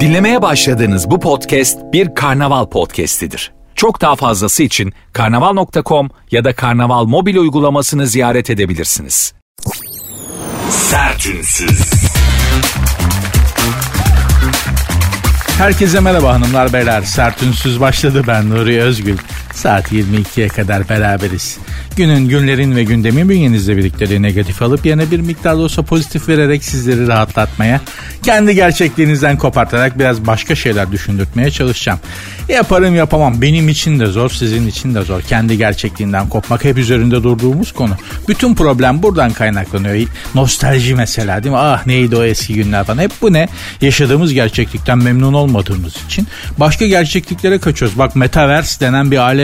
Dinlemeye başladığınız bu podcast bir karnaval podcastidir. Çok daha fazlası için karnaval.com ya da karnaval mobil uygulamasını ziyaret edebilirsiniz. Sertünsüz. Herkese merhaba hanımlar beyler. Sertünsüz başladı ben Nuri Özgül. Saat 22'ye kadar beraberiz. Günün, günlerin ve gündemin bünyenizde birlikleri negatif alıp yerine bir miktar olsa pozitif vererek sizleri rahatlatmaya, kendi gerçekliğinizden kopartarak biraz başka şeyler düşündürtmeye çalışacağım. Yaparım yapamam. Benim için de zor, sizin için de zor. Kendi gerçekliğinden kopmak hep üzerinde durduğumuz konu. Bütün problem buradan kaynaklanıyor. Nostalji mesela değil mi? Ah neydi o eski günler falan. Hep bu ne? Yaşadığımız gerçeklikten memnun olmadığımız için başka gerçekliklere kaçıyoruz. Bak Metaverse denen bir alem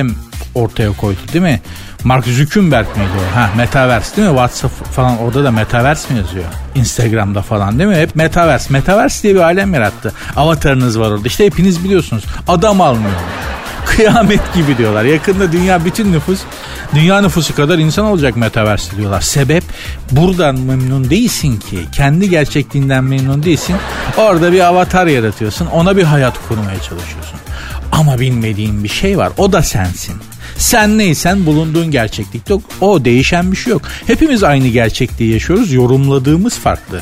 ortaya koydu değil mi? Mark Zuckerberg miydi o? Ha Metaverse değil mi? WhatsApp falan orada da Metaverse mi yazıyor? Instagram'da falan değil mi? Hep Metaverse. Metaverse diye bir alem yarattı. Avatarınız var orada. İşte hepiniz biliyorsunuz. Adam almıyor. Kıyamet gibi diyorlar. Yakında dünya bütün nüfus dünya nüfusu kadar insan olacak metaverse diyorlar. Sebep buradan memnun değilsin ki. Kendi gerçekliğinden memnun değilsin. Orada bir avatar yaratıyorsun. Ona bir hayat kurmaya çalışıyorsun. Ama bilmediğin bir şey var. O da sensin. Sen neysen bulunduğun gerçeklikte o değişen bir şey yok. Hepimiz aynı gerçekliği yaşıyoruz. Yorumladığımız farklı.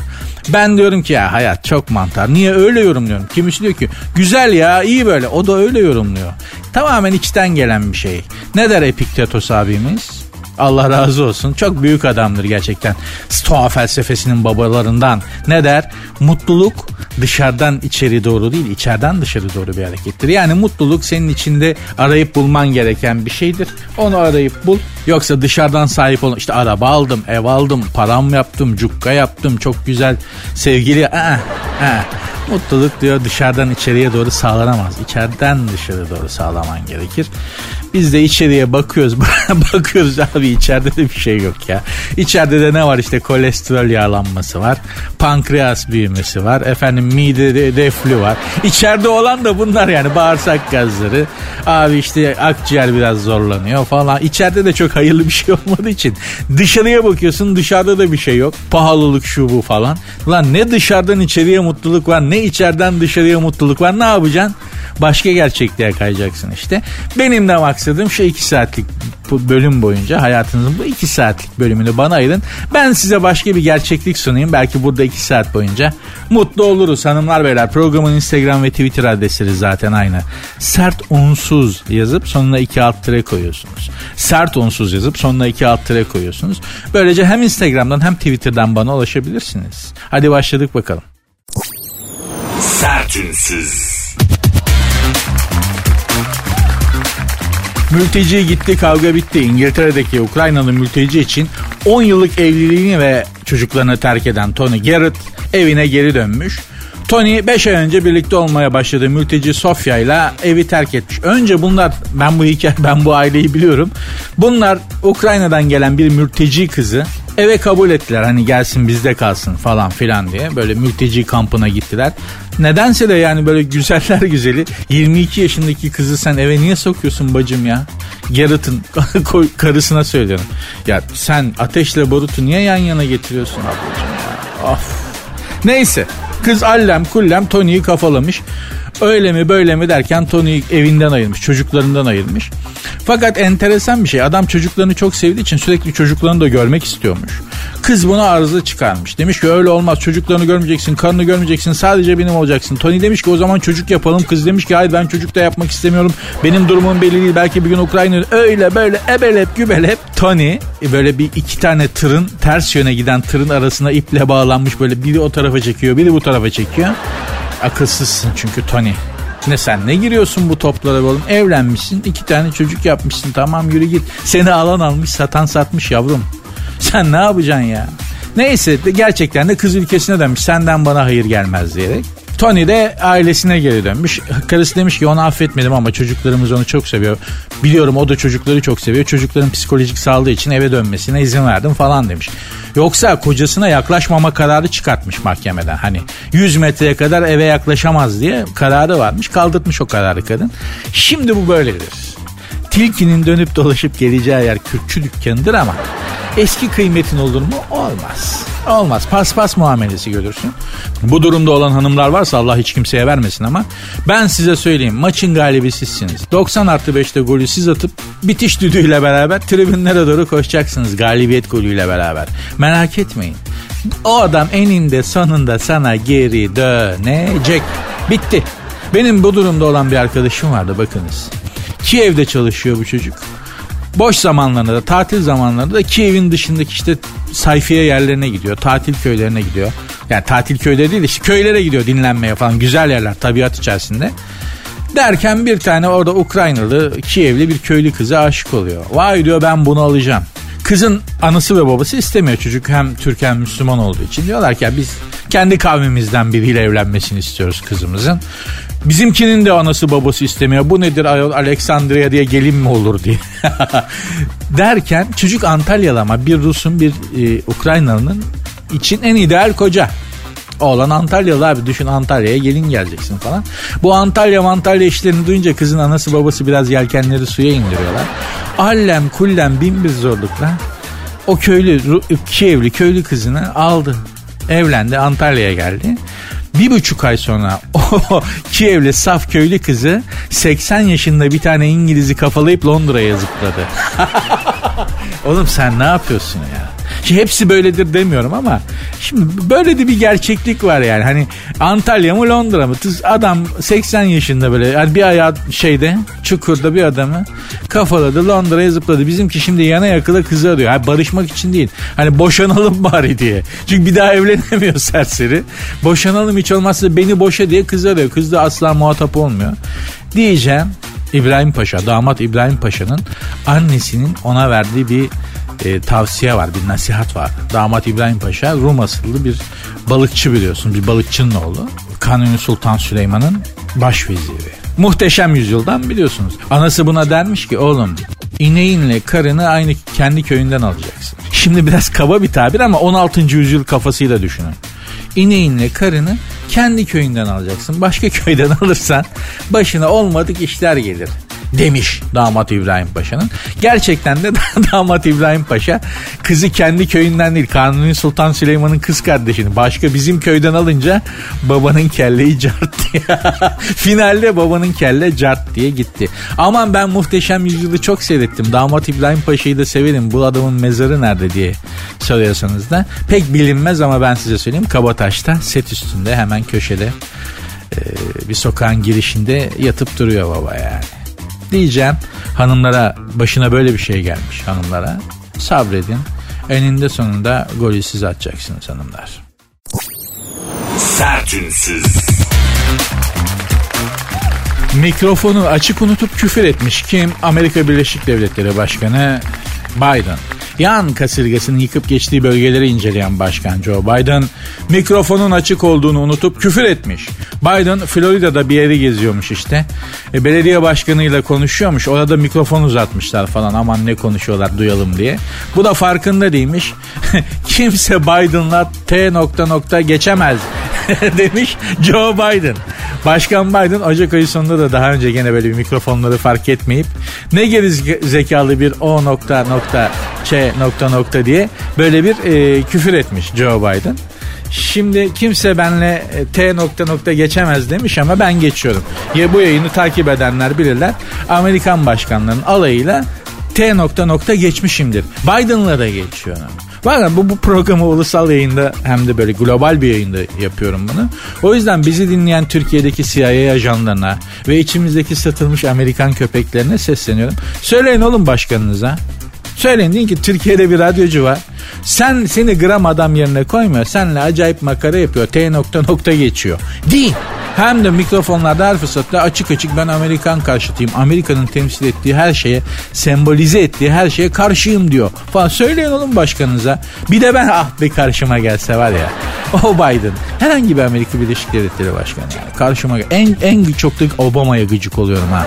Ben diyorum ki ya hayat çok mantar. Niye öyle yorumluyorum? Kimisi diyor ki güzel ya iyi böyle. O da öyle yorumluyor. Tamamen içten gelen bir şey. Ne der Epiktetos abimiz? Allah razı olsun. Çok büyük adamdır gerçekten. Stoa felsefesinin babalarından. Ne der? Mutluluk dışarıdan içeri doğru değil, içeriden dışarı doğru bir harekettir. Yani mutluluk senin içinde arayıp bulman gereken bir şeydir. Onu arayıp bul. Yoksa dışarıdan sahip olun. İşte araba aldım, ev aldım, param yaptım, cukka yaptım, çok güzel sevgili. Aa, aa. Mutluluk diyor dışarıdan içeriye doğru sağlanamaz. İçeriden dışarı doğru sağlaman gerekir. Biz de içeriye bakıyoruz. bakıyoruz abi içeride de bir şey yok ya. İçeride de ne var işte kolesterol yağlanması var. Pankreas büyümesi var. Efendim mide de, deflü var. İçeride olan da bunlar yani bağırsak gazları. Abi işte akciğer biraz zorlanıyor falan. İçeride de çok hayırlı bir şey olmadığı için. Dışarıya bakıyorsun dışarıda da bir şey yok. Pahalılık şu bu falan. Lan ne dışarıdan içeriye mutluluk var ne içeriden dışarıya mutluluk var ne yapacaksın? Başka gerçekliğe kayacaksın işte. Benim de maksadım şu iki saatlik bölüm boyunca hayatınızın bu iki saatlik bölümünü bana ayırın. Ben size başka bir gerçeklik sunayım. Belki burada iki saat boyunca mutlu oluruz hanımlar beyler. Programın Instagram ve Twitter adresleri zaten aynı. Sert unsuz yazıp sonuna iki alt tire koyuyorsunuz. Sert unsuz yazıp sonuna iki alt tire koyuyorsunuz. Böylece hem Instagram'dan hem Twitter'dan bana ulaşabilirsiniz. Hadi başladık bakalım. Sertünsüz. Mülteci gitti kavga bitti. İngiltere'deki Ukraynalı mülteci için 10 yıllık evliliğini ve çocuklarını terk eden Tony Garrett evine geri dönmüş. Tony 5 ay önce birlikte olmaya başladığı mülteci Sofia ile evi terk etmiş. Önce bunlar ben bu hikaye ben bu aileyi biliyorum. Bunlar Ukrayna'dan gelen bir mülteci kızı eve kabul ettiler. Hani gelsin bizde kalsın falan filan diye. Böyle mülteci kampına gittiler. Nedense de yani böyle güzeller güzeli 22 yaşındaki kızı sen eve niye sokuyorsun bacım ya? Garrett'ın karısına söylüyorum. Ya sen ateşle barutu niye yan yana getiriyorsun ablacığım? Of. Neyse kız allem kullem Tony'yi kafalamış. Öyle mi böyle mi derken Tony evinden ayırmış, çocuklarından ayırmış. Fakat enteresan bir şey. Adam çocuklarını çok sevdiği için sürekli çocuklarını da görmek istiyormuş. Kız buna arıza çıkarmış. Demiş ki öyle olmaz. Çocuklarını görmeyeceksin, karını görmeyeceksin. Sadece benim olacaksın. Tony demiş ki o zaman çocuk yapalım. Kız demiş ki hayır ben çocuk da yapmak istemiyorum. Benim durumum belli değil. Belki bir gün Ukrayna öyle böyle ebelep gübelep. Tony böyle bir iki tane tırın ters yöne giden tırın arasına iple bağlanmış böyle biri o tarafa çekiyor biri bu tarafa çekiyor. Akılsızsın çünkü Tony. Ne sen ne giriyorsun bu toplara oğlum? Evlenmişsin iki tane çocuk yapmışsın tamam yürü git. Seni alan almış satan satmış yavrum. Sen ne yapacaksın ya? Neyse gerçekten de kız ülkesine dönmüş senden bana hayır gelmez diyerek. Tony de ailesine geri dönmüş. Karısı demiş ki onu affetmedim ama çocuklarımız onu çok seviyor. Biliyorum o da çocukları çok seviyor. Çocukların psikolojik sağlığı için eve dönmesine izin verdim falan demiş. Yoksa kocasına yaklaşmama kararı çıkartmış mahkemeden. Hani 100 metreye kadar eve yaklaşamaz diye kararı varmış. Kaldırtmış o kararı kadın. Şimdi bu böyledir. Tilkinin dönüp dolaşıp geleceği yer kürkçü dükkanıdır ama Eski kıymetin olur mu? Olmaz. Olmaz. Pas pas muamelesi görürsün. Bu durumda olan hanımlar varsa Allah hiç kimseye vermesin ama ben size söyleyeyim maçın galibi sizsiniz. 90 artı 5'te golü siz atıp bitiş düdüğüyle beraber tribünlere doğru koşacaksınız galibiyet golüyle beraber. Merak etmeyin. O adam eninde sonunda sana geri dönecek. Bitti. Benim bu durumda olan bir arkadaşım vardı bakınız. Kiev'de çalışıyor bu çocuk. Boş zamanlarında da tatil zamanlarında da Kiev'in dışındaki işte sayfiye yerlerine gidiyor. Tatil köylerine gidiyor. Yani tatil köyleri değil işte köylere gidiyor dinlenmeye falan. Güzel yerler tabiat içerisinde. Derken bir tane orada Ukraynalı Kievli bir köylü kıza aşık oluyor. Vay diyor ben bunu alacağım. Kızın anısı ve babası istemiyor çocuk hem Türk hem Müslüman olduğu için. Diyorlar ki biz kendi kavmimizden biriyle evlenmesini istiyoruz kızımızın. Bizimkinin de anası babası istemiyor. Bu nedir ayol Alexandria diye gelin mi olur diye. Derken çocuk Antalyalı ama bir Rus'un bir e, Ukraynalı'nın için en ideal koca. Oğlan Antalyalı abi düşün Antalya'ya gelin geleceksin falan. Bu Antalya Antalya işlerini duyunca kızın anası babası biraz yelkenleri suya indiriyorlar. Allem kullem bin bir zorlukla o köylü Kievli köylü kızını aldı. Evlendi Antalya'ya geldi. Bir buçuk ay sonra o Kievli saf köylü kızı 80 yaşında bir tane İngiliz'i kafalayıp Londra'ya zıpladı. Oğlum sen ne yapıyorsun ya? Şimdi hepsi böyledir demiyorum ama şimdi böyle de bir gerçeklik var yani. Hani Antalya mı Londra mı? Adam 80 yaşında böyle yani bir ayağı şeyde çukurda bir adamı kafaladı Londra'ya zıpladı. Bizimki şimdi yana yakıla kızı arıyor. Hani barışmak için değil. Hani boşanalım bari diye. Çünkü bir daha evlenemiyor serseri. Boşanalım hiç olmazsa beni boşa diye kız arıyor. Kız da asla muhatap olmuyor. Diyeceğim İbrahim Paşa, damat İbrahim Paşa'nın annesinin ona verdiği bir e, tavsiye var, bir nasihat var. Damat İbrahim Paşa Rum asıllı bir balıkçı biliyorsun, bir balıkçının oğlu. Kanuni Sultan Süleyman'ın baş veziri. Muhteşem yüzyıldan biliyorsunuz. Anası buna dermiş ki oğlum ineğinle karını aynı kendi köyünden alacaksın. Şimdi biraz kaba bir tabir ama 16. yüzyıl kafasıyla düşünün. İneğinle karını kendi köyünden alacaksın. Başka köyden alırsan başına olmadık işler gelir demiş damat İbrahim Paşa'nın. Gerçekten de damat İbrahim Paşa kızı kendi köyünden değil Kanuni Sultan Süleyman'ın kız kardeşini başka bizim köyden alınca babanın kelleyi cart diye. Finalde babanın kelle cart diye gitti. Aman ben muhteşem yüzyılı çok seyrettim. Damat İbrahim Paşa'yı da severim. Bu adamın mezarı nerede diye soruyorsanız da pek bilinmez ama ben size söyleyeyim. Kabataş'ta set üstünde hemen köşede bir sokağın girişinde yatıp duruyor baba yani diyeceğim hanımlara başına böyle bir şey gelmiş hanımlara sabredin eninde sonunda golü siz atacaksınız hanımlar. Sertünsüz. Mikrofonu açık unutup küfür etmiş kim? Amerika Birleşik Devletleri Başkanı Biden. Yan kasırgasının yıkıp geçtiği bölgeleri inceleyen Başkan Joe Biden mikrofonun açık olduğunu unutup küfür etmiş. Biden Florida'da bir yeri geziyormuş işte. E, belediye başkanıyla konuşuyormuş. Orada mikrofon uzatmışlar falan aman ne konuşuyorlar duyalım diye. Bu da farkında değilmiş. Kimse Biden'la T nokta nokta geçemez demiş Joe Biden. Başkan Biden Ocak sonunda da daha önce gene böyle bir mikrofonları fark etmeyip ne geri zekalı bir O nokta nokta Ç nokta nokta diye böyle bir e, küfür etmiş Joe Biden. Şimdi kimse benle e, T nokta nokta geçemez demiş ama ben geçiyorum. Ya bu yayını takip edenler bilirler. Amerikan başkanlarının alayıyla T nokta nokta geçmişimdir. Biden'la da geçiyorum. Bakın bu, bu programı ulusal yayında hem de böyle global bir yayında yapıyorum bunu. O yüzden bizi dinleyen Türkiye'deki CIA ajanlarına ve içimizdeki satılmış Amerikan köpeklerine sesleniyorum. Söyleyin oğlum başkanınıza. Söyleyin deyin ki Türkiye'de bir radyocu var. Sen seni gram adam yerine koymuyor. Senle acayip makara yapıyor. T nokta nokta geçiyor. Değil. Hem de mikrofonlarda her fırsatta açık açık ben Amerikan karşıtıyım. Amerika'nın temsil ettiği her şeye, sembolize ettiği her şeye karşıyım diyor. Falan söyleyin oğlum başkanınıza. Bir de ben ah bir karşıma gelse var ya. O Biden. Herhangi bir Amerika Birleşik Devletleri Başkanı. Yani. Karşıma en, en çok da Obama'ya gıcık oluyorum ha.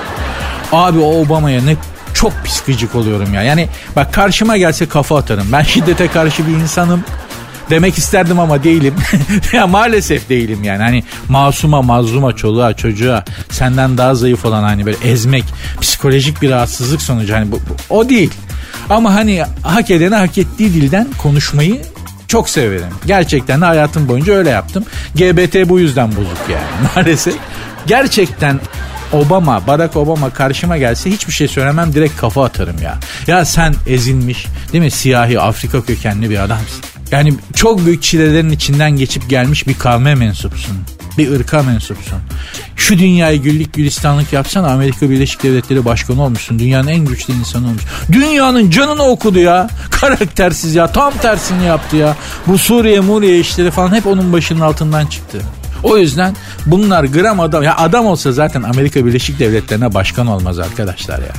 Abi o Obama'ya ne çok pis gıcık oluyorum ya. Yani bak karşıma gelse kafa atarım. Ben şiddete karşı bir insanım demek isterdim ama değilim. ya maalesef değilim yani. Hani masuma, mazluma, çoluğa, çocuğa senden daha zayıf olan hani böyle ezmek, psikolojik bir rahatsızlık sonucu hani bu, bu o değil. Ama hani hak edene hak ettiği dilden konuşmayı çok severim. Gerçekten de hayatım boyunca öyle yaptım. GBT bu yüzden bozuk yani maalesef. Gerçekten Obama, Barack Obama karşıma gelse hiçbir şey söylemem direkt kafa atarım ya. Ya sen ezilmiş değil mi siyahi Afrika kökenli bir adamsın. Yani çok büyük çilelerin içinden geçip gelmiş bir kavme mensupsun. Bir ırka mensupsun. Şu dünyayı güllük gülistanlık yapsan Amerika Birleşik Devletleri başkanı olmuşsun. Dünyanın en güçlü insanı olmuş. Dünyanın canını okudu ya. Karaktersiz ya. Tam tersini yaptı ya. Bu Suriye Muriye işleri falan hep onun başının altından çıktı. O yüzden bunlar gram adam. Ya adam olsa zaten Amerika Birleşik Devletleri'ne başkan olmaz arkadaşlar ya.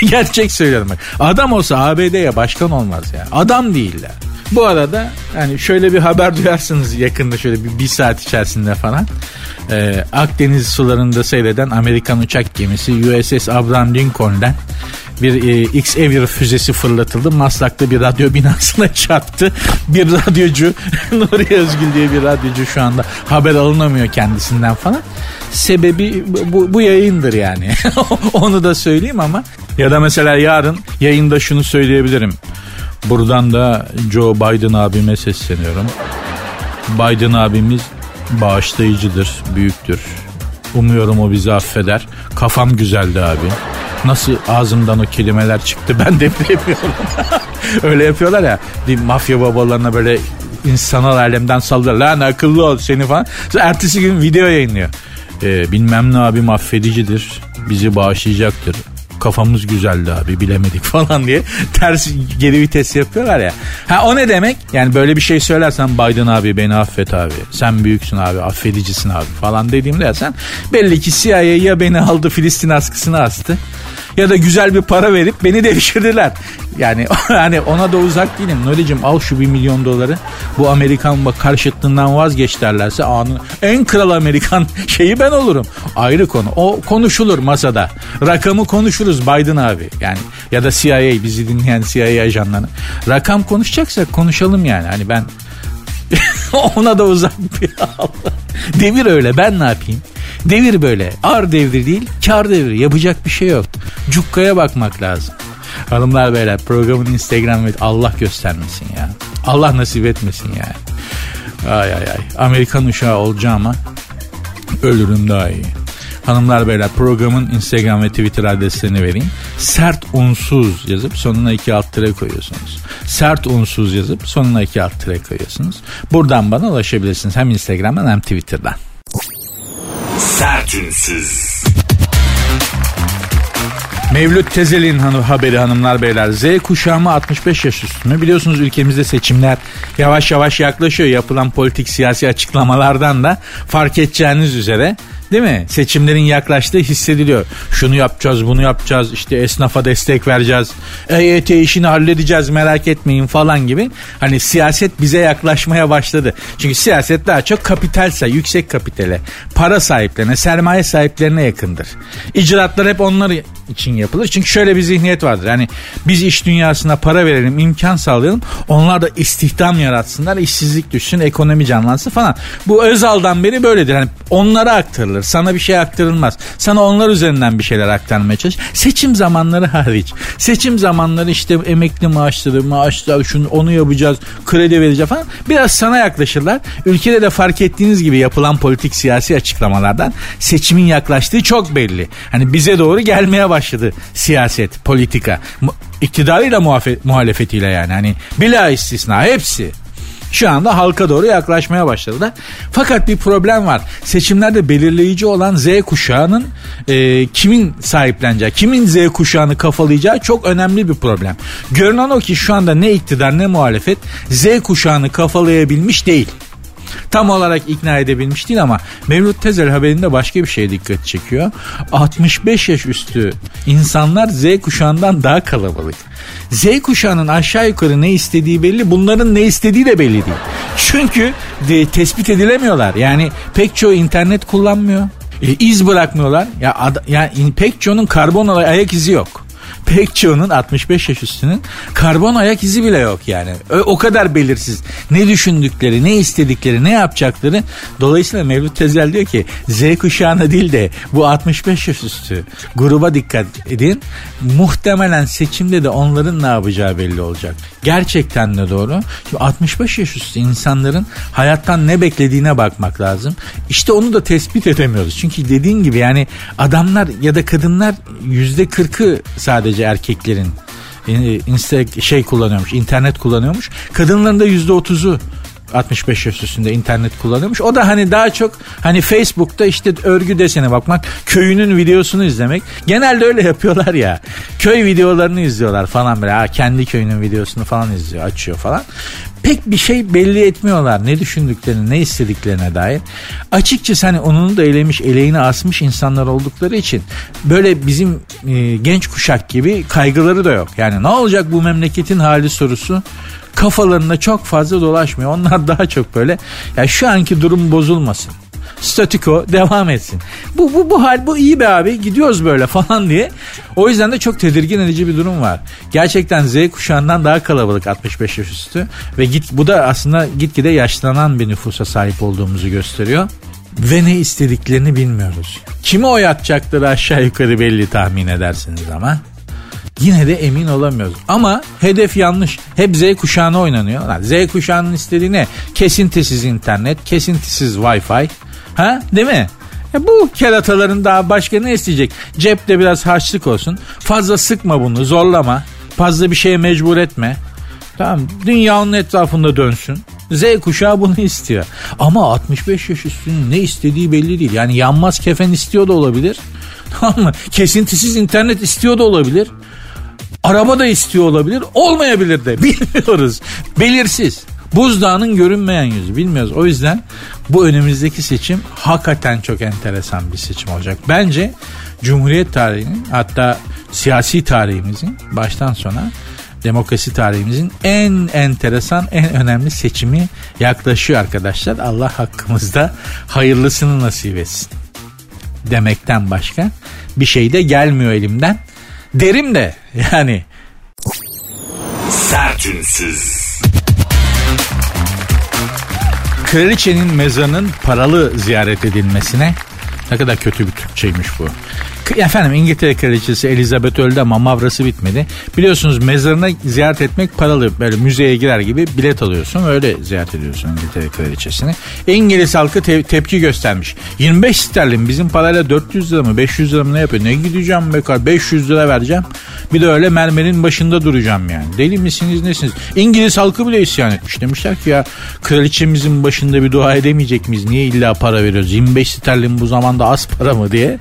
Gerçek söylüyorum. Adam olsa ABD'ye başkan olmaz ya. Adam değiller. Bu arada yani şöyle bir haber duyarsınız yakında şöyle bir, bir saat içerisinde falan. Ee, Akdeniz sularında seyreden Amerikan uçak gemisi USS Abraham Lincoln'den bir e, X-Ever füzesi fırlatıldı. Maslak'ta bir radyo binasına çarptı. Bir radyocu Nuri Özgül diye bir radyocu şu anda haber alınamıyor kendisinden falan. Sebebi bu, bu yayındır yani. Onu da söyleyeyim ama ya da mesela yarın yayında şunu söyleyebilirim. Buradan da Joe Biden abime sesleniyorum. Biden abimiz bağışlayıcıdır, büyüktür. Umuyorum o bizi affeder. Kafam güzeldi abi. Nasıl ağzımdan o kelimeler çıktı ben de bilemiyorum. Öyle yapıyorlar ya bir mafya babalarına böyle insanal alemden sallıyor. Lan akıllı ol seni falan. Sonra ertesi gün video yayınlıyor. Ee, bilmem ne abi affedicidir. Bizi bağışlayacaktır kafamız güzeldi abi bilemedik falan diye ters geri vites yapıyorlar ya. Ha o ne demek? Yani böyle bir şey söylersen Biden abi beni affet abi. Sen büyüksün abi affedicisin abi falan dediğimde ya sen belli ki CIA ya beni aldı Filistin askısına astı ya da güzel bir para verip beni devşirdiler. Yani hani ona da uzak değilim. Nuri'cim al şu bir milyon doları. Bu Amerikan bak karşıtlığından vazgeç derlerse anı en kral Amerikan şeyi ben olurum. Ayrı konu. O konuşulur masada. Rakamı konuşuruz Biden abi. Yani ya da CIA bizi dinleyen CIA ajanları. Rakam konuşacaksak konuşalım yani. Hani ben ona da uzak bir Devir öyle ben ne yapayım? Devir böyle. Ar devri değil kar devri. Yapacak bir şey yok. Cukkaya bakmak lazım. Hanımlar beyler programın Instagram ve Allah göstermesin ya. Allah nasip etmesin yani. Ay ay ay. Amerikan uşağı olacağıma ölürüm daha iyi. Hanımlar beyler programın Instagram ve Twitter adreslerini vereyim. Sert unsuz yazıp sonuna iki alt tire koyuyorsunuz. Sert unsuz yazıp sonuna iki alt tire koyuyorsunuz. Buradan bana ulaşabilirsiniz hem Instagram'dan hem Twitter'dan. Sertünsüz. Mevlüt Tezel'in hanım, haberi hanımlar beyler. Z kuşağı mı 65 yaş üstü mü? Biliyorsunuz ülkemizde seçimler yavaş yavaş yaklaşıyor. Yapılan politik siyasi açıklamalardan da fark edeceğiniz üzere Değil mi? Seçimlerin yaklaştığı hissediliyor. Şunu yapacağız, bunu yapacağız, işte esnafa destek vereceğiz, EYT işini halledeceğiz merak etmeyin falan gibi. Hani siyaset bize yaklaşmaya başladı. Çünkü siyaset daha çok kapitalse, yüksek kapitale, para sahiplerine, sermaye sahiplerine yakındır. İcraatlar hep onlar için yapılır. Çünkü şöyle bir zihniyet vardır. Yani biz iş dünyasına para verelim, imkan sağlayalım. Onlar da istihdam yaratsınlar, işsizlik düşsün, ekonomi canlansın falan. Bu Özal'dan beri böyledir. Yani onlara aktarılır. Sana bir şey aktarılmaz. Sana onlar üzerinden bir şeyler aktarmaya çalış. Seçim zamanları hariç. Seçim zamanları işte emekli maaşları, maaşlar şunu onu yapacağız, kredi vereceğiz falan. Biraz sana yaklaşırlar. Ülkede de fark ettiğiniz gibi yapılan politik siyasi açıklamalardan seçimin yaklaştığı çok belli. Hani bize doğru gelmeye başladı siyaset, politika. İktidarıyla muhalefetiyle yani. Hani bila istisna hepsi şu anda halka doğru yaklaşmaya başladılar. Fakat bir problem var. Seçimlerde belirleyici olan Z kuşağının e, kimin sahipleneceği, kimin Z kuşağını kafalayacağı çok önemli bir problem. Görünen o ki şu anda ne iktidar ne muhalefet Z kuşağını kafalayabilmiş değil tam olarak ikna edebilmiş değil ama Mevlüt Tezel haberinde başka bir şeye dikkat çekiyor. 65 yaş üstü insanlar Z kuşağından daha kalabalık. Z kuşağının aşağı yukarı ne istediği belli. Bunların ne istediği de belli değil. Çünkü de, tespit edilemiyorlar. Yani pek çoğu internet kullanmıyor. E, iz bırakmıyorlar. Ya ad, yani pek çoğunun karbon ayak izi yok. Pek çoğunun 65 yaş üstünün karbon ayak izi bile yok yani. O kadar belirsiz. Ne düşündükleri, ne istedikleri, ne yapacakları. Dolayısıyla Mevlüt Tezel diyor ki Z kuşağına değil de bu 65 yaş üstü gruba dikkat edin. Muhtemelen seçimde de onların ne yapacağı belli olacak. Gerçekten de doğru. Şimdi 65 yaş üstü insanların hayattan ne beklediğine bakmak lazım. İşte onu da tespit edemiyoruz. Çünkü dediğin gibi yani adamlar ya da kadınlar yüzde kırkı sadece erkeklerin e, insta şey kullanıyormuş, internet kullanıyormuş. Kadınların da yüzde otuzu 65 yaş üstünde internet kullanıyormuş. O da hani daha çok hani Facebook'ta işte örgü desene bakmak, köyünün videosunu izlemek. Genelde öyle yapıyorlar ya. Köy videolarını izliyorlar falan böyle. Ha, kendi köyünün videosunu falan izliyor, açıyor falan pek bir şey belli etmiyorlar. Ne düşündüklerini, ne istediklerine dair. Açıkçası hani onun da elemiş, eleğini asmış insanlar oldukları için böyle bizim e, genç kuşak gibi kaygıları da yok. Yani ne olacak bu memleketin hali sorusu kafalarında çok fazla dolaşmıyor. Onlar daha çok böyle ya şu anki durum bozulmasın statiko devam etsin. Bu, bu, bu hal bu iyi be abi gidiyoruz böyle falan diye. O yüzden de çok tedirgin edici bir durum var. Gerçekten Z kuşağından daha kalabalık 65 yaş üstü ve git bu da aslında gitgide yaşlanan bir nüfusa sahip olduğumuzu gösteriyor ve ne istediklerini bilmiyoruz. Kime oy atacakları aşağı yukarı belli tahmin edersiniz ama yine de emin olamıyoruz. Ama hedef yanlış. Hep Z kuşağına oynanıyor. Z kuşağının istediği ne? Kesintisiz internet, kesintisiz wifi. Ha değil mi? E bu kerataların daha başka ne isteyecek? Cepte biraz harçlık olsun. Fazla sıkma bunu zorlama. Fazla bir şeye mecbur etme. Tamam dünya onun etrafında dönsün. Z kuşağı bunu istiyor. Ama 65 yaş üstünün ne istediği belli değil. Yani yanmaz kefen istiyor da olabilir. Tamam mı? Kesintisiz internet istiyor da olabilir. Araba da istiyor olabilir. Olmayabilir de. Bilmiyoruz. Belirsiz. Buzdağının görünmeyen yüzü bilmiyoruz. O yüzden bu önümüzdeki seçim hakikaten çok enteresan bir seçim olacak. Bence Cumhuriyet tarihinin hatta siyasi tarihimizin baştan sona demokrasi tarihimizin en enteresan, en önemli seçimi yaklaşıyor arkadaşlar. Allah hakkımızda hayırlısını nasip etsin. Demekten başka bir şey de gelmiyor elimden. Derim de yani. Sertünsüz. Kraliçenin mezarının paralı ziyaret edilmesine ne kadar kötü bir Türkçeymiş bu. Efendim İngiltere Kraliçesi Elizabeth öldü ama mavrası bitmedi. Biliyorsunuz mezarına ziyaret etmek paralı. Böyle müzeye girer gibi bilet alıyorsun. Öyle ziyaret ediyorsun İngiltere Kraliçesini. İngiliz halkı te- tepki göstermiş. 25 sterlin bizim parayla 400 lira mı 500 lira mı ne yapıyor? Ne gideceğim be kar 500 lira vereceğim. Bir de öyle mermerin başında duracağım yani. Deli misiniz nesiniz? İngiliz halkı bile isyan etmiş. Demişler ki ya kraliçemizin başında bir dua edemeyecek miyiz? Niye illa para veriyoruz? 25 sterlin bu zamanda az para mı diye.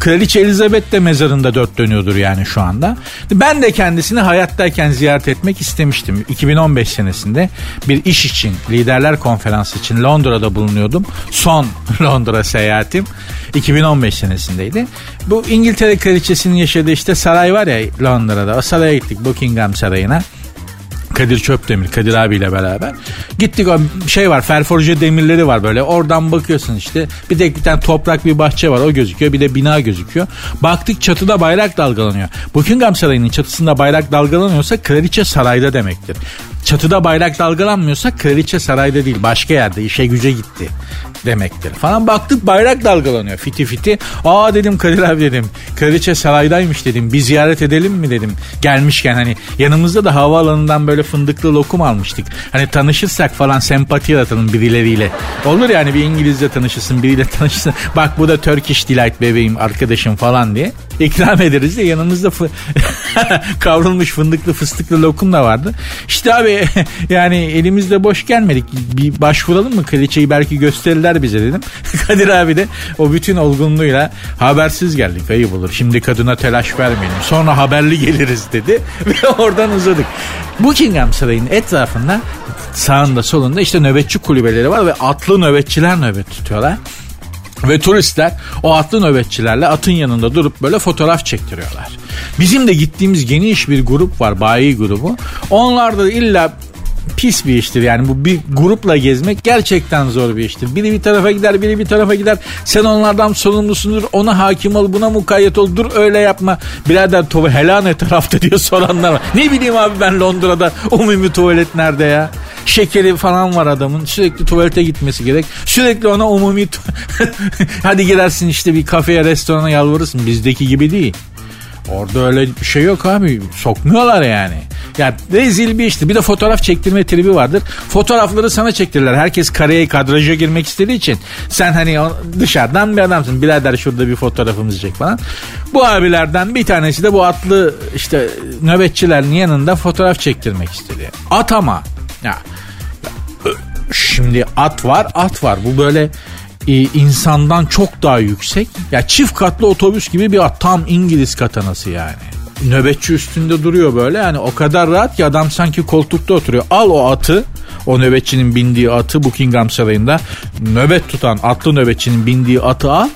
Kraliçe Elizabeth de mezarında dört dönüyordur yani şu anda. Ben de kendisini hayattayken ziyaret etmek istemiştim. 2015 senesinde bir iş için, liderler konferansı için Londra'da bulunuyordum. Son Londra seyahatim 2015 senesindeydi. Bu İngiltere kraliçesinin yaşadığı işte saray var ya Londra'da. O saraya gittik Buckingham Sarayı'na. Kadir Çöpdemir, Kadir abiyle beraber. Gittik şey var, ferforje demirleri var böyle. Oradan bakıyorsun işte. Bir de bir tane toprak bir bahçe var o gözüküyor. Bir de bina gözüküyor. Baktık çatıda bayrak dalgalanıyor. Buckingham Sarayı'nın çatısında bayrak dalgalanıyorsa kraliçe sarayda demektir. Çatıda bayrak dalgalanmıyorsa kraliçe sarayda değil başka yerde işe güce gitti demektir. Falan baktık bayrak dalgalanıyor fiti fiti. Aa dedim Kadir abi dedim. Kraliçe saraydaymış dedim. Bir ziyaret edelim mi dedim. Gelmişken hani yanımızda da havaalanından böyle fındıklı lokum almıştık. Hani tanışırsak falan sempati yaratalım birileriyle. Olur yani bir İngilizce tanışırsın biriyle tanışırsın. Bak bu da Turkish Delight bebeğim arkadaşım falan diye. ikram ederiz de yanımızda fı- kavrulmuş fındıklı fıstıklı lokum da vardı. İşte abi yani elimizde boş gelmedik. Bir başvuralım mı kraliçeyi belki gösterirler bize dedim. Kadir abi de o bütün olgunluğuyla habersiz geldik ayıp olur. Şimdi kadına telaş vermeyelim. Sonra haberli geliriz dedi ve oradan uzadık. Buckingham Sarayı'nın etrafında sağında solunda işte nöbetçi kulübeleri var ve atlı nöbetçiler nöbet tutuyorlar. Ve turistler o atlı nöbetçilerle atın yanında durup böyle fotoğraf çektiriyorlar. Bizim de gittiğimiz geniş bir grup var bayi grubu. Onlar da illa pis bir iştir yani bu bir grupla gezmek gerçekten zor bir iştir. Biri bir tarafa gider biri bir tarafa gider sen onlardan sorumlusundur ona hakim ol buna mukayyet ol dur öyle yapma. Birader tuvalet helal ne tarafta diye soranlar var. Ne bileyim abi ben Londra'da umumi tuvalet nerede ya? Şekeri falan var adamın sürekli tuvalete gitmesi gerek. Sürekli ona umumi hadi gidersin işte bir kafeye restorana yalvarırsın bizdeki gibi değil. Orada öyle bir şey yok abi. Sokmuyorlar yani. Ya rezil bir işti. Bir de fotoğraf çektirme tribi vardır. Fotoğrafları sana çektirirler. Herkes kareye kadraja girmek istediği için. Sen hani dışarıdan bir adamsın. Birader şurada bir fotoğrafımızı çek falan. Bu abilerden bir tanesi de bu atlı işte nöbetçilerin yanında fotoğraf çektirmek istedi. At ama. Ya Şimdi at var at var. Bu böyle e, insandan çok daha yüksek. Ya çift katlı otobüs gibi bir at. Tam İngiliz katanası yani. Nöbetçi üstünde duruyor böyle yani o kadar rahat ki adam sanki koltukta oturuyor. Al o atı o nöbetçinin bindiği atı Buckingham Sarayı'nda nöbet tutan atlı nöbetçinin bindiği atı al.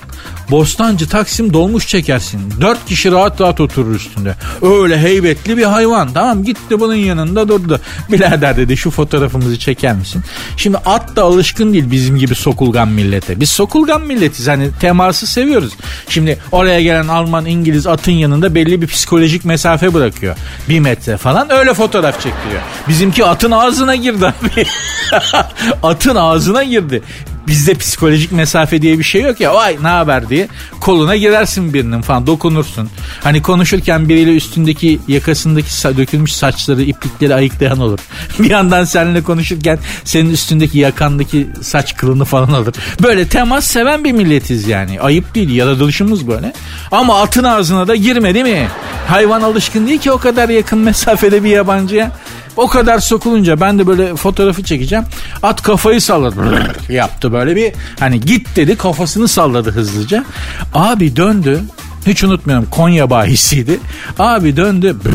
Bostancı Taksim dolmuş çekersin. Dört kişi rahat rahat oturur üstünde. Öyle heybetli bir hayvan. Tamam gitti bunun yanında durdu. Birader dedi şu fotoğrafımızı çeker misin? Şimdi at da alışkın değil bizim gibi sokulgan millete. Biz sokulgan milletiz hani teması seviyoruz. Şimdi oraya gelen Alman, İngiliz atın yanında belli bir psikolojik mesafe bırakıyor. Bir metre falan öyle fotoğraf çektiriyor. Bizimki atın ağzına girdi abi. atın ağzına girdi. Bizde psikolojik mesafe diye bir şey yok ya. Vay ne haber diye koluna girersin birinin falan dokunursun. Hani konuşurken biriyle üstündeki yakasındaki dökülmüş saçları iplikleri ayıklayan olur. Bir yandan seninle konuşurken senin üstündeki yakandaki saç kılını falan alır. Böyle temas seven bir milletiz yani. Ayıp değil yaratılışımız böyle. Ama atın ağzına da girme değil mi? Hayvan alışkın değil ki o kadar yakın mesafede bir yabancıya. O kadar sokulunca ben de böyle fotoğrafı çekeceğim. At kafayı salladı. Yaptı böyle bir hani git dedi kafasını salladı hızlıca. Abi döndü. Hiç unutmuyorum Konya bahisiydi. Abi döndü.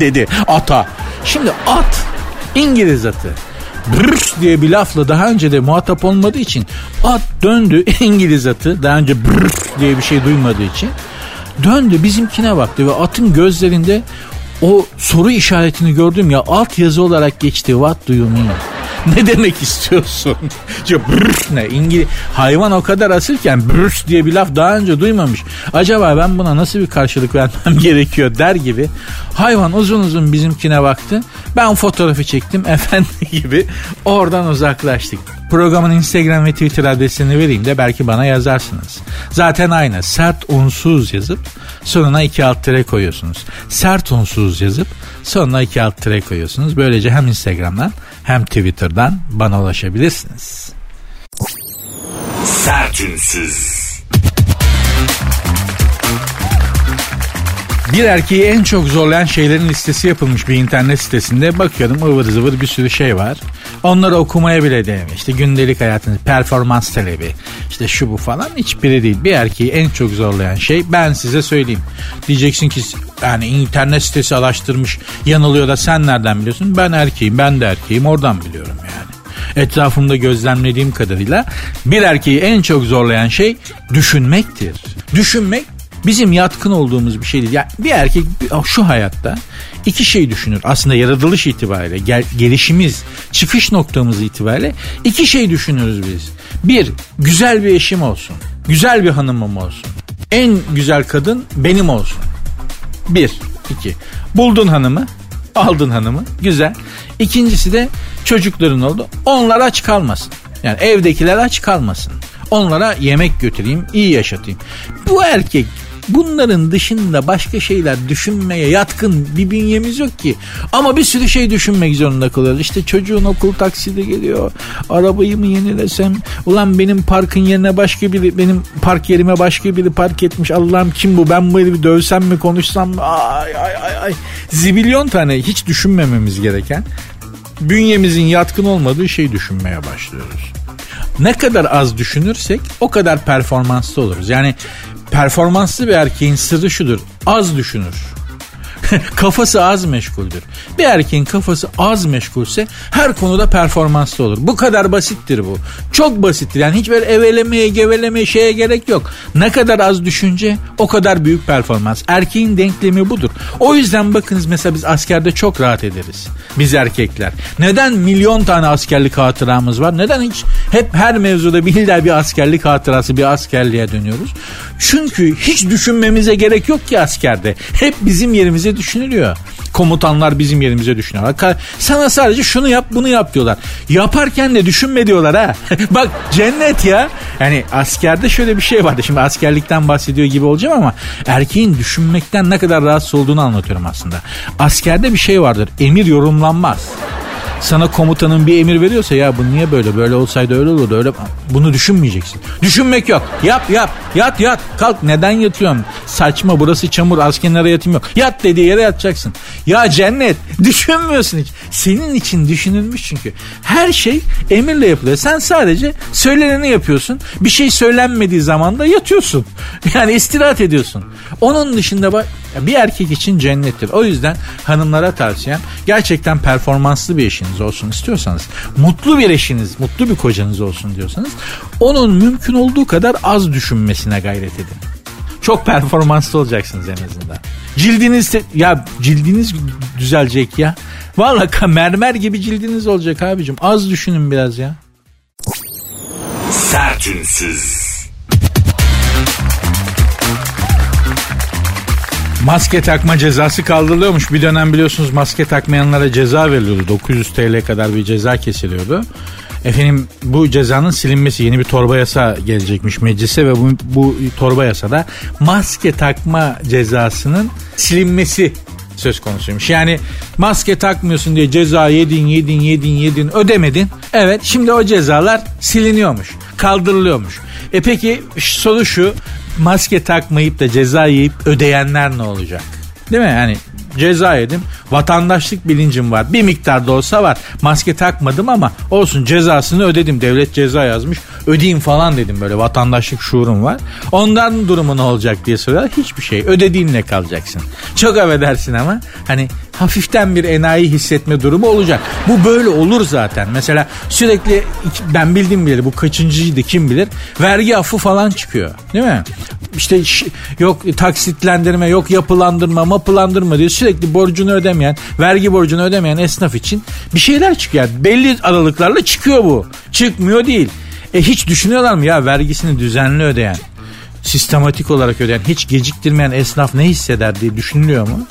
dedi ata. Şimdi at İngiliz atı. Brrr diye bir lafla daha önce de muhatap olmadığı için at döndü İngiliz atı daha önce brrr diye bir şey duymadığı için döndü bizimkine baktı ve atın gözlerinde o soru işaretini gördüm ya alt yazı olarak geçti. What do you mean? ne demek istiyorsun? brrr ne? İngiliz hayvan o kadar asılken brrr diye bir laf daha önce duymamış. Acaba ben buna nasıl bir karşılık vermem gerekiyor der gibi. Hayvan uzun uzun bizimkine baktı. Ben fotoğrafı çektim efendi gibi. Oradan uzaklaştık. Programın Instagram ve Twitter adresini vereyim de belki bana yazarsınız. Zaten aynı sert unsuz yazıp sonuna iki alt tere koyuyorsunuz. Sert unsuz yazıp sonuna iki alt tere koyuyorsunuz. Böylece hem Instagram'dan hem Twitter'dan bana ulaşabilirsiniz. Sertünsüz. Bir erkeği en çok zorlayan şeylerin listesi yapılmış bir internet sitesinde bakıyorum ıvır zıvır bir sürü şey var. Onları okumaya bile değmiyor. İşte gündelik hayatınız, performans talebi, işte şu bu falan hiçbiri değil. Bir erkeği en çok zorlayan şey ben size söyleyeyim. Diyeceksin ki yani internet sitesi araştırmış yanılıyor da sen nereden biliyorsun? Ben erkeğim, ben de erkeğim oradan biliyorum yani etrafımda gözlemlediğim kadarıyla bir erkeği en çok zorlayan şey düşünmektir. Düşünmek bizim yatkın olduğumuz bir şey değil. Yani bir erkek şu hayatta iki şey düşünür. Aslında yaratılış itibariyle, gel, gelişimiz, çıkış noktamız itibariyle iki şey düşünürüz biz. Bir, güzel bir eşim olsun. Güzel bir hanımım olsun. En güzel kadın benim olsun. Bir, iki. Buldun hanımı, aldın hanımı. Güzel. İkincisi de çocukların oldu. Onlar aç kalmasın. Yani evdekiler aç kalmasın. Onlara yemek götüreyim, iyi yaşatayım. Bu erkek Bunların dışında başka şeyler düşünmeye yatkın bir bünyemiz yok ki. Ama bir sürü şey düşünmek zorunda kalıyoruz. İşte çocuğun okul taksidi geliyor. Arabayı mı yenilesem? Ulan benim parkın yerine başka biri, benim park yerime başka biri park etmiş. Allah'ım kim bu? Ben bu herifi dövsem mi konuşsam mı? Ay ay ay ay. Zibilyon tane hiç düşünmememiz gereken bünyemizin yatkın olmadığı şey düşünmeye başlıyoruz. Ne kadar az düşünürsek o kadar performanslı oluruz. Yani performanslı bir erkeğin sırrı şudur. Az düşünür. kafası az meşguldür. Bir erkeğin kafası az meşgulse her konuda performanslı olur. Bu kadar basittir bu. Çok basittir. Yani hiç böyle evelemeye, gevelemeye şeye gerek yok. Ne kadar az düşünce o kadar büyük performans. Erkeğin denklemi budur. O yüzden bakınız mesela biz askerde çok rahat ederiz. Biz erkekler. Neden milyon tane askerlik hatıramız var? Neden hiç hep her mevzuda bir bir askerlik hatırası bir askerliğe dönüyoruz? Çünkü hiç düşünmemize gerek yok ki askerde. Hep bizim yerimize düşünülüyor. Komutanlar bizim yerimize düşünüyorlar. Sana sadece şunu yap bunu yap diyorlar. Yaparken de düşünme diyorlar ha. Bak cennet ya. Yani askerde şöyle bir şey vardı. Şimdi askerlikten bahsediyor gibi olacağım ama erkeğin düşünmekten ne kadar rahatsız olduğunu anlatıyorum aslında. Askerde bir şey vardır. Emir yorumlanmaz sana komutanın bir emir veriyorsa ya bu niye böyle böyle olsaydı öyle olurdu öyle bunu düşünmeyeceksin. Düşünmek yok. Yap yap yat yat kalk neden yatıyorsun? Saçma burası çamur az kenara yatayım yok. Yat dediği yere yatacaksın. Ya cennet düşünmüyorsun hiç. Senin için düşünülmüş çünkü. Her şey emirle yapılıyor. Sen sadece söyleneni yapıyorsun. Bir şey söylenmediği zaman da yatıyorsun. Yani istirahat ediyorsun. Onun dışında bak bir erkek için cennettir. O yüzden hanımlara tavsiyem gerçekten performanslı bir eşiniz olsun istiyorsanız, mutlu bir eşiniz, mutlu bir kocanız olsun diyorsanız onun mümkün olduğu kadar az düşünmesine gayret edin. Çok performanslı olacaksınız en azından. Cildiniz ya cildiniz düzelecek ya. Vallahi mermer gibi cildiniz olacak abicim. Az düşünün biraz ya. Sertünsüz. Maske takma cezası kaldırılıyormuş. Bir dönem biliyorsunuz maske takmayanlara ceza veriliyordu. 900 TL kadar bir ceza kesiliyordu. Efendim bu cezanın silinmesi yeni bir torba yasa gelecekmiş meclise ve bu, bu torba yasada maske takma cezasının silinmesi söz konusuymuş. Yani maske takmıyorsun diye ceza yedin yedin yedin yedin ödemedin. Evet şimdi o cezalar siliniyormuş kaldırılıyormuş. E peki soru şu maske takmayıp da ceza yiyip ödeyenler ne olacak? Değil mi? Yani ceza yedim. Vatandaşlık bilincim var. Bir miktar da olsa var. Maske takmadım ama olsun cezasını ödedim. Devlet ceza yazmış. Ödeyeyim falan dedim böyle vatandaşlık şuurum var. Ondan durumu ne olacak diye soruyorlar. Hiçbir şey. Ödediğinle kalacaksın. Çok affedersin ama hani hafiften bir enayi hissetme durumu olacak. Bu böyle olur zaten. Mesela sürekli ben bildim bilir bu kaçıncıydı kim bilir. Vergi affı falan çıkıyor. Değil mi? İşte yok taksitlendirme yok yapılandırma mapılandırma diyor. Sürekli borcunu ödemeyen vergi borcunu ödemeyen esnaf için bir şeyler çıkıyor. Belli aralıklarla çıkıyor bu. Çıkmıyor değil. E hiç düşünüyorlar mı ya vergisini düzenli ödeyen sistematik olarak ödeyen hiç geciktirmeyen esnaf ne hisseder diye düşünülüyor mu?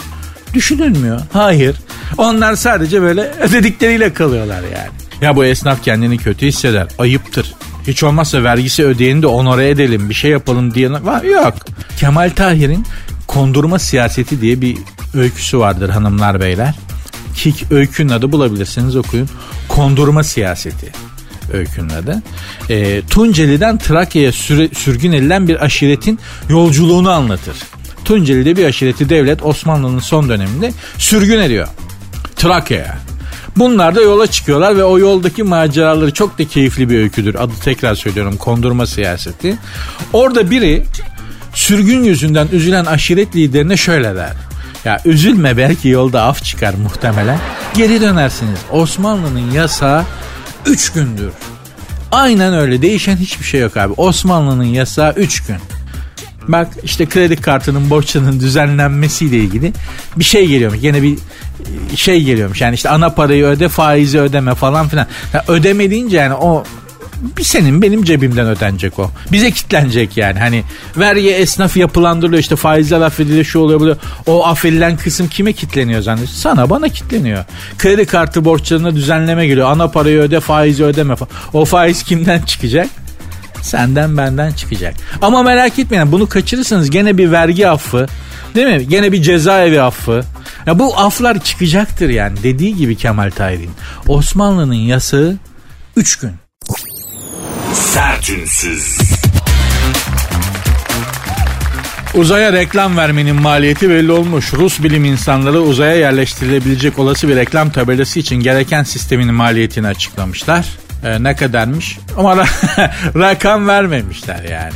Düşünülmüyor. Hayır. Onlar sadece böyle ödedikleriyle kalıyorlar yani. Ya bu esnaf kendini kötü hisseder. Ayıptır. Hiç olmazsa vergisi ödeyeni de onore edelim bir şey yapalım diye. Yok. Kemal Tahir'in kondurma siyaseti diye bir öyküsü vardır hanımlar beyler. Ki öykünün adı bulabilirsiniz okuyun. Kondurma siyaseti öykünün adı. E, Tunceli'den Trakya'ya sürgün edilen bir aşiretin yolculuğunu anlatır. Tunceli'de bir aşireti devlet Osmanlı'nın son döneminde sürgün ediyor. Trakya'ya. Bunlar da yola çıkıyorlar ve o yoldaki maceraları çok da keyifli bir öyküdür. Adı tekrar söylüyorum kondurma siyaseti. Orada biri sürgün yüzünden üzülen aşiret liderine şöyle der. Ya üzülme belki yolda af çıkar muhtemelen. Geri dönersiniz. Osmanlı'nın yasağı 3 gündür. Aynen öyle değişen hiçbir şey yok abi. Osmanlı'nın yasağı 3 gün. Bak işte kredi kartının borçlarının düzenlenmesiyle ilgili bir şey geliyormuş. Yine bir e, şey geliyormuş. Yani işte ana parayı öde faizi ödeme falan filan. Ya ödeme yani o bir senin benim cebimden ödenecek o. Bize kitlenecek yani. Hani vergi esnaf yapılandırılıyor işte faizler affediliyor şu oluyor bu O affedilen kısım kime kitleniyor zannediyorsun? Sana bana kitleniyor. Kredi kartı borçlarına düzenleme geliyor. Ana parayı öde faizi ödeme. O faiz kimden çıkacak? Senden benden çıkacak. Ama merak etmeyin bunu kaçırırsanız gene bir vergi affı değil mi? Gene bir cezaevi affı. Ya bu aflar çıkacaktır yani dediği gibi Kemal Tahir'in. Osmanlı'nın yasağı 3 gün. Sertünsüz. Uzaya reklam vermenin maliyeti belli olmuş. Rus bilim insanları uzaya yerleştirilebilecek olası bir reklam tabelası için gereken sistemin maliyetini açıklamışlar. Ee, ne kadarmış? Ama rakam vermemişler yani.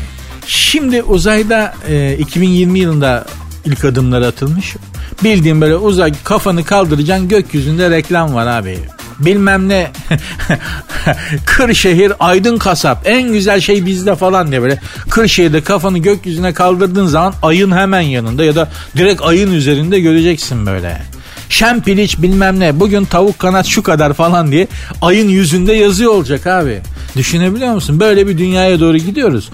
Şimdi uzayda e, 2020 yılında ilk adımları atılmış. Bildiğin böyle uzak kafanı kaldıracaksın gökyüzünde reklam var abi. Bilmem ne Kırşehir Aydın Kasap en güzel şey bizde falan diye böyle Kırşehir'de kafanı gökyüzüne kaldırdığın zaman ayın hemen yanında ya da direkt ayın üzerinde göreceksin böyle. Şen bilmem ne bugün tavuk kanat şu kadar falan diye ayın yüzünde yazıyor olacak abi. Düşünebiliyor musun? Böyle bir dünyaya doğru gidiyoruz.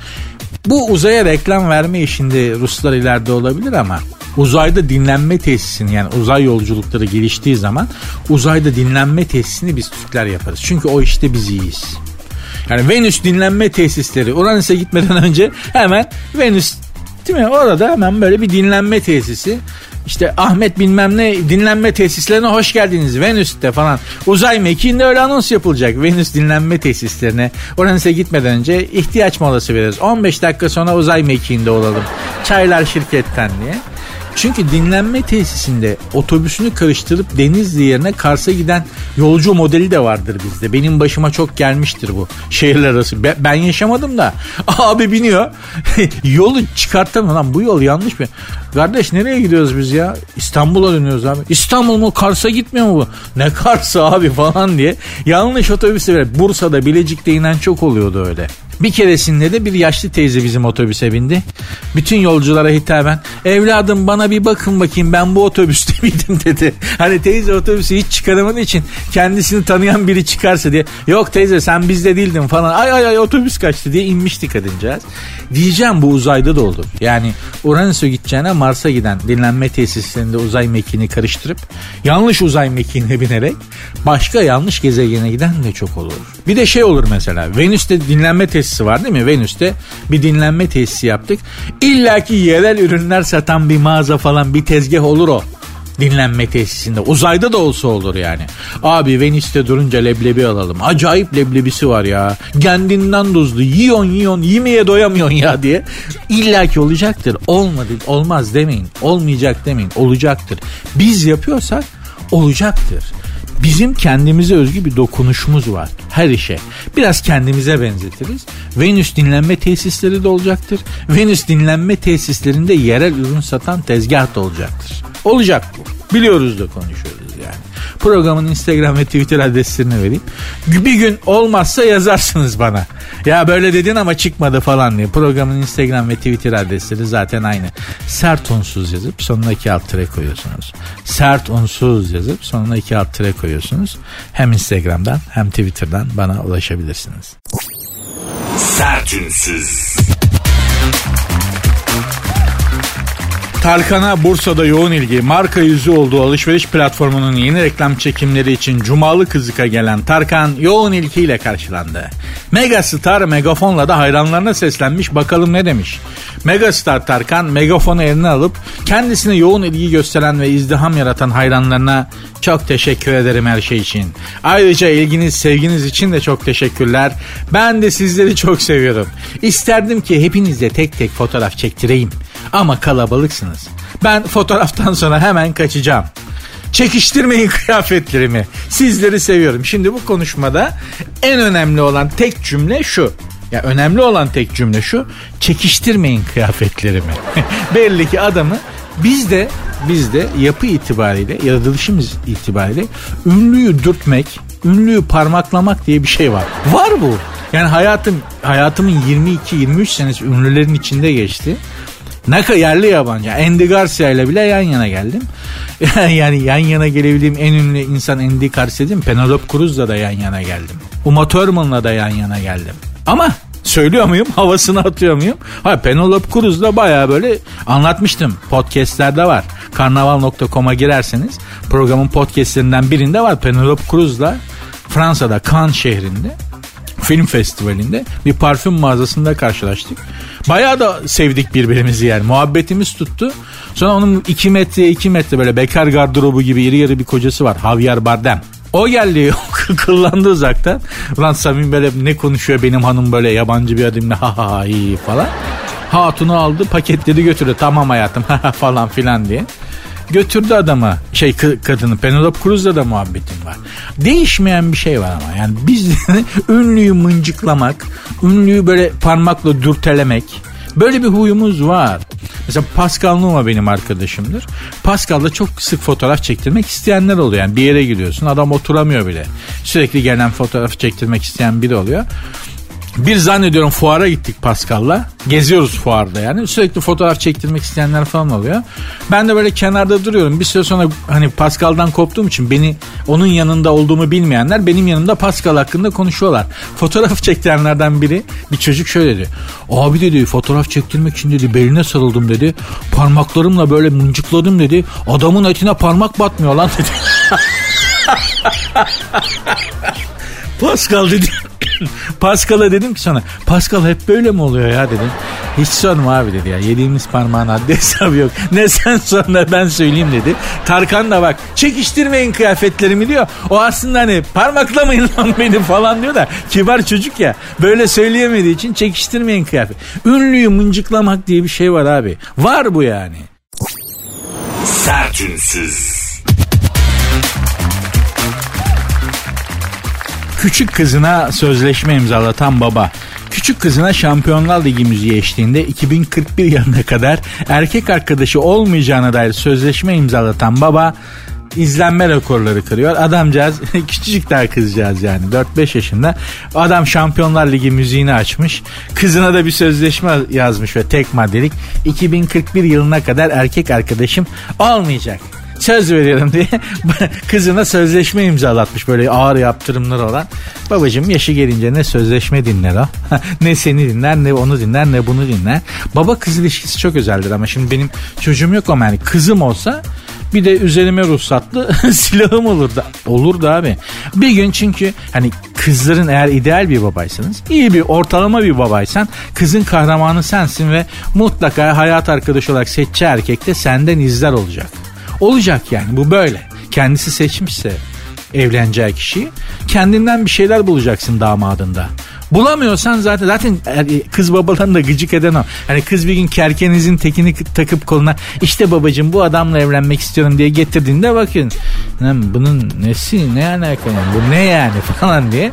Bu uzaya reklam verme işinde Ruslar ileride olabilir ama uzayda dinlenme tesisini yani uzay yolculukları geliştiği zaman uzayda dinlenme tesisini biz Türkler yaparız. Çünkü o işte biz iyiyiz. Yani Venüs dinlenme tesisleri Uranüs'e gitmeden önce hemen Venüs değil mi? Orada hemen böyle bir dinlenme tesisi işte Ahmet bilmem ne dinlenme tesislerine hoş geldiniz Venüs'te falan. Uzay mekiğinde öyle anons yapılacak. Venüs dinlenme tesislerine. Oranıza gitmeden önce ihtiyaç molası veririz. 15 dakika sonra uzay mekiğinde olalım. Çaylar şirketten diye. Çünkü dinlenme tesisinde otobüsünü karıştırıp Denizli yerine Kars'a giden yolcu modeli de vardır bizde. Benim başıma çok gelmiştir bu şehirler arası. Ben yaşamadım da abi biniyor yolu çıkartamıyor lan bu yol yanlış mı? Kardeş nereye gidiyoruz biz ya? İstanbul'a dönüyoruz abi. İstanbul mu Kars'a gitmiyor mu bu? Ne Kars'a abi falan diye yanlış otobüse verip Bursa'da Bilecik'te inen çok oluyordu öyle. Bir keresinde de bir yaşlı teyze bizim otobüse bindi. Bütün yolculara hitaben evladım bana bir bakın bakayım ben bu otobüste miydim dedi. Hani teyze otobüsü hiç çıkaramadığı için kendisini tanıyan biri çıkarsa diye. Yok teyze sen bizde değildin falan. Ay ay ay otobüs kaçtı diye inmişti kadıncağız. Diyeceğim bu uzayda da olur. Yani Uranüs'e gideceğine Mars'a giden dinlenme tesislerinde uzay mekiğini karıştırıp yanlış uzay mekiğine binerek başka yanlış gezegene giden de çok olur. Bir de şey olur mesela Venüs'te dinlenme tesisi tesisi var değil mi? Venüs'te bir dinlenme tesisi yaptık. İlla ki yerel ürünler satan bir mağaza falan bir tezgah olur o dinlenme tesisinde. Uzayda da olsa olur yani. Abi Venüs'te durunca leblebi alalım. Acayip leblebisi var ya. Kendinden tuzlu. Yiyon yiyon yemeye doyamıyorsun ya diye. İlla ki olacaktır. Olmadı olmaz demeyin. Olmayacak demeyin. Olacaktır. Biz yapıyorsak olacaktır. Bizim kendimize özgü bir dokunuşumuz var her işe. Biraz kendimize benzetiriz. Venüs dinlenme tesisleri de olacaktır. Venüs dinlenme tesislerinde yerel ürün satan tezgah da olacaktır. Olacak bu. Biliyoruz da konuşuyoruz. Programın Instagram ve Twitter adreslerini vereyim. Bir gün olmazsa yazarsınız bana. Ya böyle dedin ama çıkmadı falan diye. Programın Instagram ve Twitter adresleri zaten aynı. Sert unsuz yazıp sonuna iki alt tere koyuyorsunuz. Sert unsuz yazıp sonuna iki alt tere koyuyorsunuz. Hem Instagram'dan hem Twitter'dan bana ulaşabilirsiniz. Sert unsuz. Tarkan'a Bursa'da yoğun ilgi, marka yüzü olduğu alışveriş platformunun yeni reklam çekimleri için Cumalı Kızık'a gelen Tarkan yoğun ilgiyle karşılandı. Megastar megafonla da hayranlarına seslenmiş bakalım ne demiş. Megastar Tarkan megafonu eline alıp kendisine yoğun ilgi gösteren ve izdiham yaratan hayranlarına çok teşekkür ederim her şey için. Ayrıca ilginiz, sevginiz için de çok teşekkürler. Ben de sizleri çok seviyorum. İsterdim ki hepinizle tek tek fotoğraf çektireyim. Ama kalabalıksınız. Ben fotoğraftan sonra hemen kaçacağım. Çekiştirmeyin kıyafetlerimi. Sizleri seviyorum. Şimdi bu konuşmada en önemli olan tek cümle şu. Ya önemli olan tek cümle şu. Çekiştirmeyin kıyafetlerimi. Belli ki adamı biz de biz de yapı itibariyle yaratılışımız itibariyle ünlüyü dürtmek, ünlüyü parmaklamak diye bir şey var. Var bu. Yani hayatım hayatımın 22-23 senesi ünlülerin içinde geçti. Ne yerli yabancı. Andy Garcia ile bile yan yana geldim. yani yan yana gelebildiğim en ünlü insan Andy Garcia değil mi? Penelope Cruz'la da yan yana geldim. Uma Thurman'la da yan yana geldim. Ama söylüyor muyum? Havasını atıyor muyum? Ha Penelope Cruz'la baya böyle anlatmıştım. Podcast'lerde var. Karnaval.com'a girerseniz programın podcastlerinden birinde var. Penelope Cruz'la Fransa'da Cannes şehrinde film festivalinde bir parfüm mağazasında karşılaştık. Bayağı da sevdik birbirimizi yani. Muhabbetimiz tuttu. Sonra onun 2 metre 2 metre böyle bekar gardırobu gibi iri yarı bir kocası var. Javier Bardem. O geldi kıllandı uzaktan. Ulan Samim böyle ne konuşuyor benim hanım böyle yabancı bir adımla ha ha ha iyi falan. Hatunu aldı paketledi götürdü tamam hayatım falan filan diye götürdü adama şey kadını Penelope Cruz'la da muhabbetim var. Değişmeyen bir şey var ama yani biz ünlüyü mıncıklamak, ünlüyü böyle parmakla dürtelemek böyle bir huyumuz var. Mesela Pascal Numa benim arkadaşımdır. Pascal'da çok sık fotoğraf çektirmek isteyenler oluyor. Yani bir yere gidiyorsun adam oturamıyor bile. Sürekli gelen fotoğraf çektirmek isteyen biri oluyor. Bir zannediyorum fuara gittik Pascal'la. Geziyoruz fuarda yani. Sürekli fotoğraf çektirmek isteyenler falan oluyor. Ben de böyle kenarda duruyorum. Bir süre sonra hani Pascal'dan koptuğum için beni onun yanında olduğumu bilmeyenler benim yanımda Pascal hakkında konuşuyorlar. Fotoğraf çektirenlerden biri bir çocuk şöyle dedi. Abi dedi fotoğraf çektirmek için dedi beline sarıldım dedi. Parmaklarımla böyle mıncıkladım dedi. Adamın etine parmak batmıyor lan dedi. Pascal dedi. Pascal'a dedim ki sana Pascal hep böyle mi oluyor ya dedim. Hiç sorma abi dedi ya yediğimiz parmağın adli hesabı yok. Ne sen ne ben söyleyeyim dedi. Tarkan da bak çekiştirmeyin kıyafetlerimi diyor. O aslında hani parmaklamayın lan beni falan diyor da kibar çocuk ya. Böyle söyleyemediği için çekiştirmeyin kıyafet. Ünlüyü mıncıklamak diye bir şey var abi. Var bu yani. Sertünsüz. Küçük kızına sözleşme imzalatan baba. Küçük kızına Şampiyonlar Ligi müziği eşliğinde 2041 yılına kadar erkek arkadaşı olmayacağına dair sözleşme imzalatan baba izlenme rekorları kırıyor. Adamcağız küçücük daha kızcağız yani 4-5 yaşında. Adam Şampiyonlar Ligi müziğini açmış. Kızına da bir sözleşme yazmış ve tek maddelik 2041 yılına kadar erkek arkadaşım olmayacak söz veriyorum diye kızına sözleşme imzalatmış böyle ağır yaptırımlar olan. Babacım yaşı gelince ne sözleşme dinler o ne seni dinler ne onu dinler ne bunu dinler. Baba kız ilişkisi çok özeldir ama şimdi benim çocuğum yok ama yani kızım olsa bir de üzerime ruhsatlı silahım olurdu. Olurdu abi. Bir gün çünkü hani kızların eğer ideal bir babaysanız, iyi bir ortalama bir babaysan kızın kahramanı sensin ve mutlaka hayat arkadaşı olarak seçeceği erkek de senden izler olacak. Olacak yani bu böyle. Kendisi seçmişse evleneceği kişiyi kendinden bir şeyler bulacaksın damadında. Bulamıyorsan zaten zaten kız babalarını da gıcık eden o. Hani kız bir gün kerkenizin tekini takıp koluna işte babacığım bu adamla evlenmek istiyorum diye getirdiğinde bakın bunun nesi ne alaka yani bu ne yani falan diye.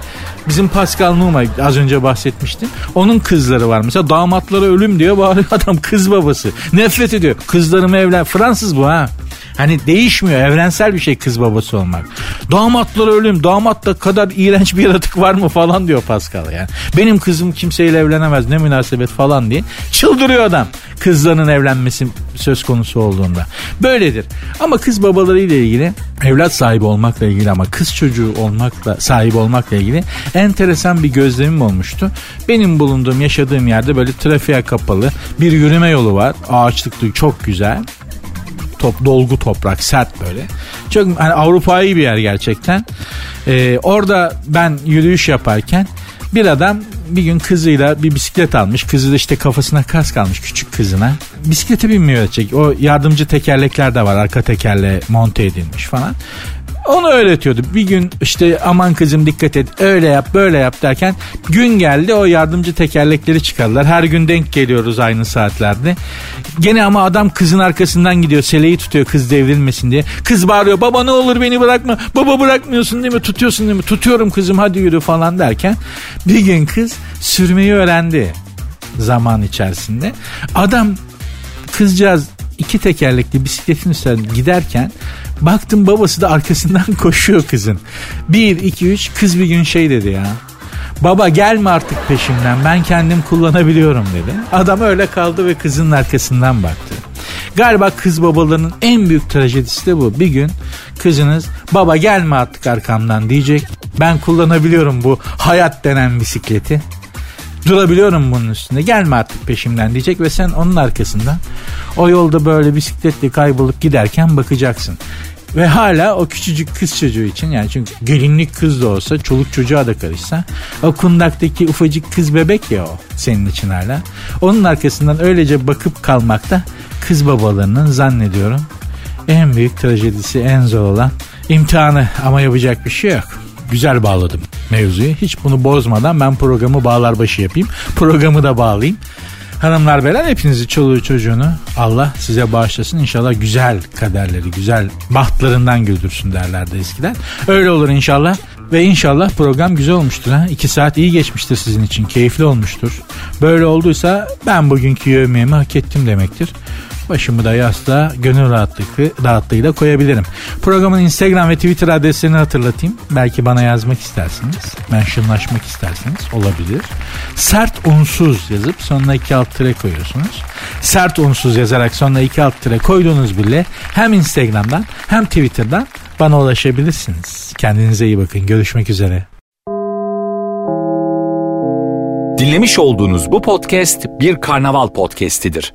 Bizim Pascal Numa az önce bahsetmiştim. Onun kızları var mesela damatlara ölüm diyor bağırıyor adam kız babası. Nefret ediyor. Kızlarımı evlen Fransız bu ha. Hani değişmiyor evrensel bir şey kız babası olmak. Damatlara ölüm damat da kadar iğrenç bir yaratık var mı falan diyor Pascal yani. Benim kızım kimseyle evlenemez ne münasebet falan diye çıldırıyor adam kızlarının evlenmesi söz konusu olduğunda. Böyledir. Ama kız babaları ile ilgili evlat sahibi olmakla ilgili ama kız çocuğu olmakla sahibi olmakla ilgili enteresan bir gözlemim olmuştu. Benim bulunduğum yaşadığım yerde böyle trafiğe kapalı bir yürüme yolu var. Ağaçlıklı çok güzel top, dolgu toprak sert böyle. Çok hani Avrupa'yı bir yer gerçekten. Ee, orada ben yürüyüş yaparken bir adam bir gün kızıyla bir bisiklet almış. Kızı da işte kafasına kas kalmış küçük kızına. Bisiklete binmiyor öğretecek. O yardımcı tekerlekler de var. Arka tekerle monte edilmiş falan. Onu öğretiyordu. Bir gün işte aman kızım dikkat et öyle yap böyle yap derken gün geldi o yardımcı tekerlekleri çıkardılar. Her gün denk geliyoruz aynı saatlerde. Gene ama adam kızın arkasından gidiyor. Seleyi tutuyor kız devrilmesin diye. Kız bağırıyor baba ne olur beni bırakma. Baba bırakmıyorsun değil mi? Tutuyorsun değil mi? Tutuyorum kızım hadi yürü falan derken bir gün kız sürmeyi öğrendi zaman içerisinde. Adam kızcağız iki tekerlekli bisikletin üstünden giderken baktım babası da arkasından koşuyor kızın. Bir, iki, üç kız bir gün şey dedi ya. Baba gelme artık peşimden ben kendim kullanabiliyorum dedi. Adam öyle kaldı ve kızın arkasından baktı. Galiba kız babalarının en büyük trajedisi de bu. Bir gün kızınız baba gelme artık arkamdan diyecek. Ben kullanabiliyorum bu hayat denen bisikleti. Durabiliyorum bunun üstünde. Gelme artık peşimden diyecek ve sen onun arkasından o yolda böyle bisikletle kaybolup giderken bakacaksın. Ve hala o küçücük kız çocuğu için yani çünkü gelinlik kız da olsa çoluk çocuğa da karışsa o kundaktaki ufacık kız bebek ya o senin için hala. Onun arkasından öylece bakıp kalmakta kız babalarının zannediyorum en büyük trajedisi en zor olan imtihanı ama yapacak bir şey yok. Güzel bağladım mevzuyu. Hiç bunu bozmadan ben programı bağlar başı yapayım. Programı da bağlayayım. Hanımlar beyler hepinizi çoluğu çocuğunu Allah size bağışlasın. İnşallah güzel kaderleri, güzel bahtlarından güldürsün derlerdi eskiden. Öyle olur inşallah. Ve inşallah program güzel olmuştur. Ha? İki saat iyi geçmiştir sizin için. Keyifli olmuştur. Böyle olduysa ben bugünkü yemeğimi hak ettim demektir. Başımı da yastığa gönül rahatlığı, rahatlığıyla koyabilirim. Programın Instagram ve Twitter adreslerini hatırlatayım. Belki bana yazmak istersiniz. Mentionlaşmak isterseniz olabilir. Sert unsuz yazıp sonuna iki alt tire koyuyorsunuz. Sert unsuz yazarak sonuna iki alt tire koyduğunuz bile hem Instagram'dan hem Twitter'dan bana ulaşabilirsiniz. Kendinize iyi bakın. Görüşmek üzere. Dinlemiş olduğunuz bu podcast bir karnaval podcastidir.